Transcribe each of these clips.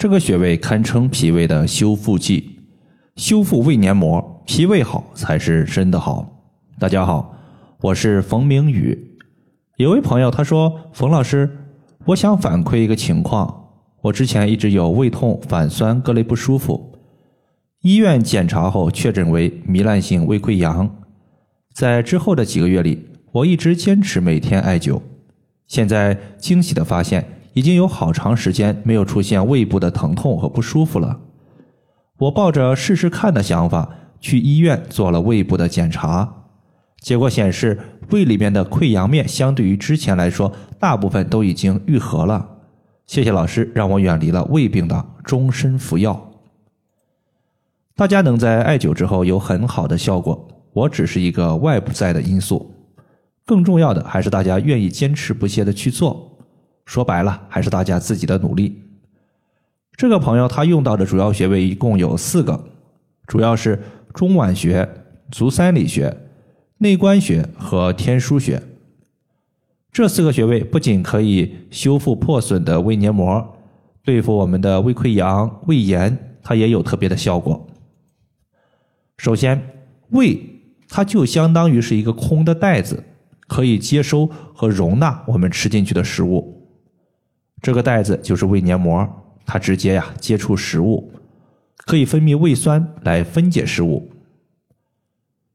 这个穴位堪称脾胃的修复剂，修复胃黏膜，脾胃好才是真的好。大家好，我是冯明宇。有位朋友他说：“冯老师，我想反馈一个情况，我之前一直有胃痛、反酸各类不舒服，医院检查后确诊为糜烂性胃溃疡。在之后的几个月里，我一直坚持每天艾灸。现在惊喜的发现，已经有好长时间没有出现胃部的疼痛和不舒服了。我抱着试试看的想法去医院做了胃部的检查，结果显示胃里面的溃疡面相对于之前来说，大部分都已经愈合了。谢谢老师，让我远离了胃病的终身服药。大家能在艾灸之后有很好的效果，我只是一个外部在的因素。更重要的还是大家愿意坚持不懈的去做，说白了还是大家自己的努力。这个朋友他用到的主要穴位一共有四个，主要是中脘穴、足三里穴、内关穴和天枢穴。这四个穴位不仅可以修复破损的胃黏膜，对付我们的胃溃疡、胃炎，它也有特别的效果。首先，胃它就相当于是一个空的袋子。可以接收和容纳我们吃进去的食物，这个袋子就是胃黏膜，它直接呀接触食物，可以分泌胃酸来分解食物。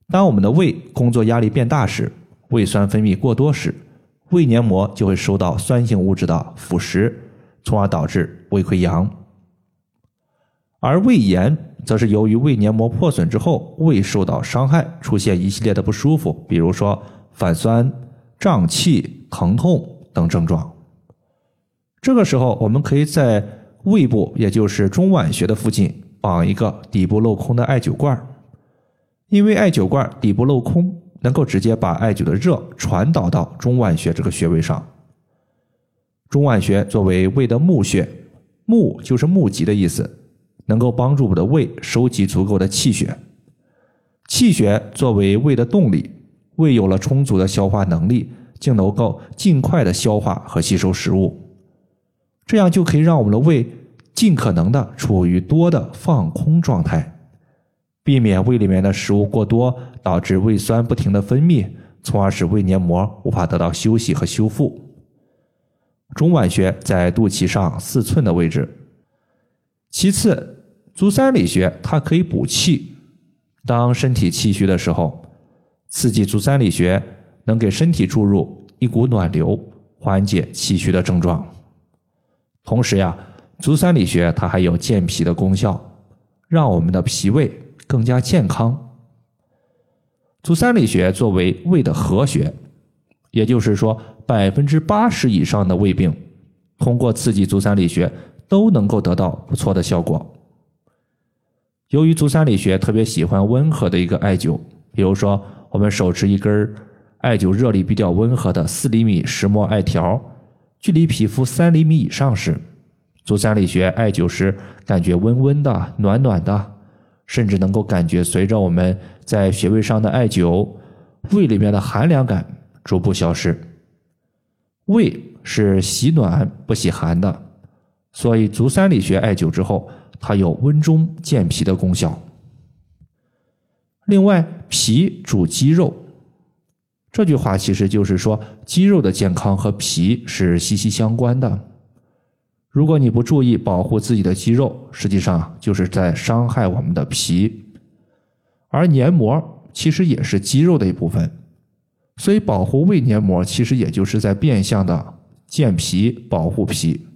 当我们的胃工作压力变大时，胃酸分泌过多时，胃黏膜就会受到酸性物质的腐蚀，从而导致胃溃疡。而胃炎则是由于胃黏膜破损之后，胃受到伤害，出现一系列的不舒服，比如说。反酸、胀气、疼痛等症状。这个时候，我们可以在胃部，也就是中脘穴的附近绑一个底部镂空的艾灸罐因为艾灸罐底部镂空，能够直接把艾灸的热传导到中脘穴这个穴位上。中脘穴作为胃的募穴，募就是募集的意思，能够帮助我们的胃收集足够的气血。气血作为胃的动力。胃有了充足的消化能力，就能够尽快的消化和吸收食物，这样就可以让我们的胃尽可能的处于多的放空状态，避免胃里面的食物过多，导致胃酸不停的分泌，从而使胃黏膜无法得到休息和修复。中脘穴在肚脐上四寸的位置。其次，足三里穴它可以补气，当身体气虚的时候。刺激足三里穴，能给身体注入一股暖流，缓解气虚的症状。同时呀，足三里穴它还有健脾的功效，让我们的脾胃更加健康。足三里穴作为胃的合穴，也就是说，百分之八十以上的胃病，通过刺激足三里穴都能够得到不错的效果。由于足三里穴特别喜欢温和的一个艾灸，比如说。我们手持一根艾灸热力比较温和的四厘米石墨艾条，距离皮肤三厘米以上时，足三里穴艾灸时感觉温温的、暖暖的，甚至能够感觉随着我们在穴位上的艾灸，胃里面的寒凉感逐步消失。胃是喜暖不喜寒的，所以足三里穴艾灸之后，它有温中健脾的功效。另外，脾主肌肉，这句话其实就是说，肌肉的健康和脾是息息相关的。如果你不注意保护自己的肌肉，实际上就是在伤害我们的脾。而黏膜其实也是肌肉的一部分，所以保护胃黏膜其实也就是在变相的健脾、保护脾。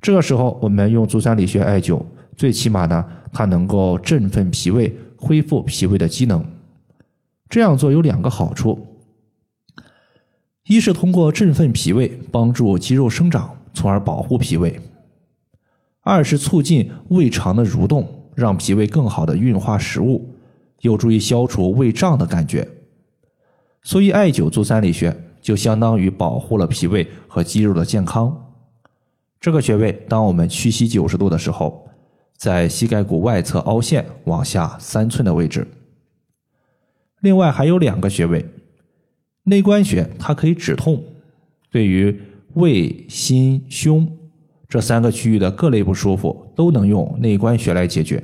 这个时候，我们用足三里穴艾灸，最起码呢，它能够振奋脾胃。恢复脾胃的机能，这样做有两个好处：一是通过振奋脾胃，帮助肌肉生长，从而保护脾胃；二是促进胃肠的蠕动，让脾胃更好的运化食物，有助于消除胃胀的感觉。所以，艾灸足三里穴就相当于保护了脾胃和肌肉的健康。这个穴位，当我们屈膝九十度的时候。在膝盖骨外侧凹陷往下三寸的位置。另外还有两个穴位，内关穴它可以止痛，对于胃、心、胸这三个区域的各类不舒服都能用内关穴来解决。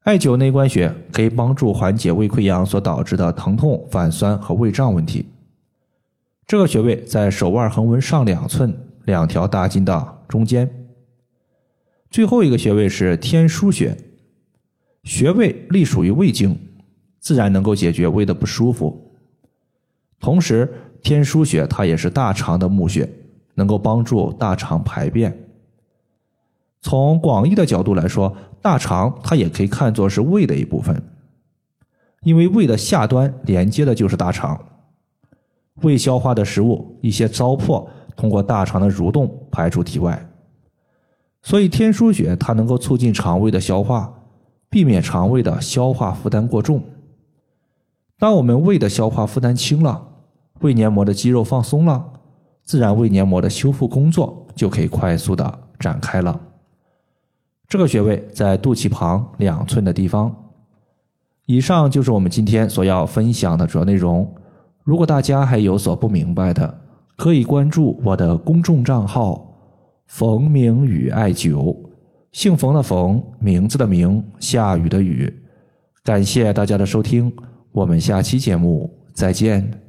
艾灸内关穴可以帮助缓解胃溃疡所导致的疼痛、反酸和胃胀问题。这个穴位在手腕横纹上两寸两条大筋的中间。最后一个穴位是天枢穴，穴位隶属于胃经，自然能够解决胃的不舒服。同时，天枢穴它也是大肠的募穴，能够帮助大肠排便。从广义的角度来说，大肠它也可以看作是胃的一部分，因为胃的下端连接的就是大肠，胃消化的食物一些糟粕通过大肠的蠕动排出体外，所以天枢穴它能够促进肠胃的消化，避免肠胃的消化负担过重。当我们胃的消化负担轻了，胃黏膜的肌肉放松了，自然胃黏膜的修复工作就可以快速的展开了。这个穴位在肚脐旁两寸的地方。以上就是我们今天所要分享的主要内容。如果大家还有所不明白的，可以关注我的公众账号“冯明宇艾灸”，姓冯的冯，名字的名，下雨的雨。感谢大家的收听，我们下期节目再见。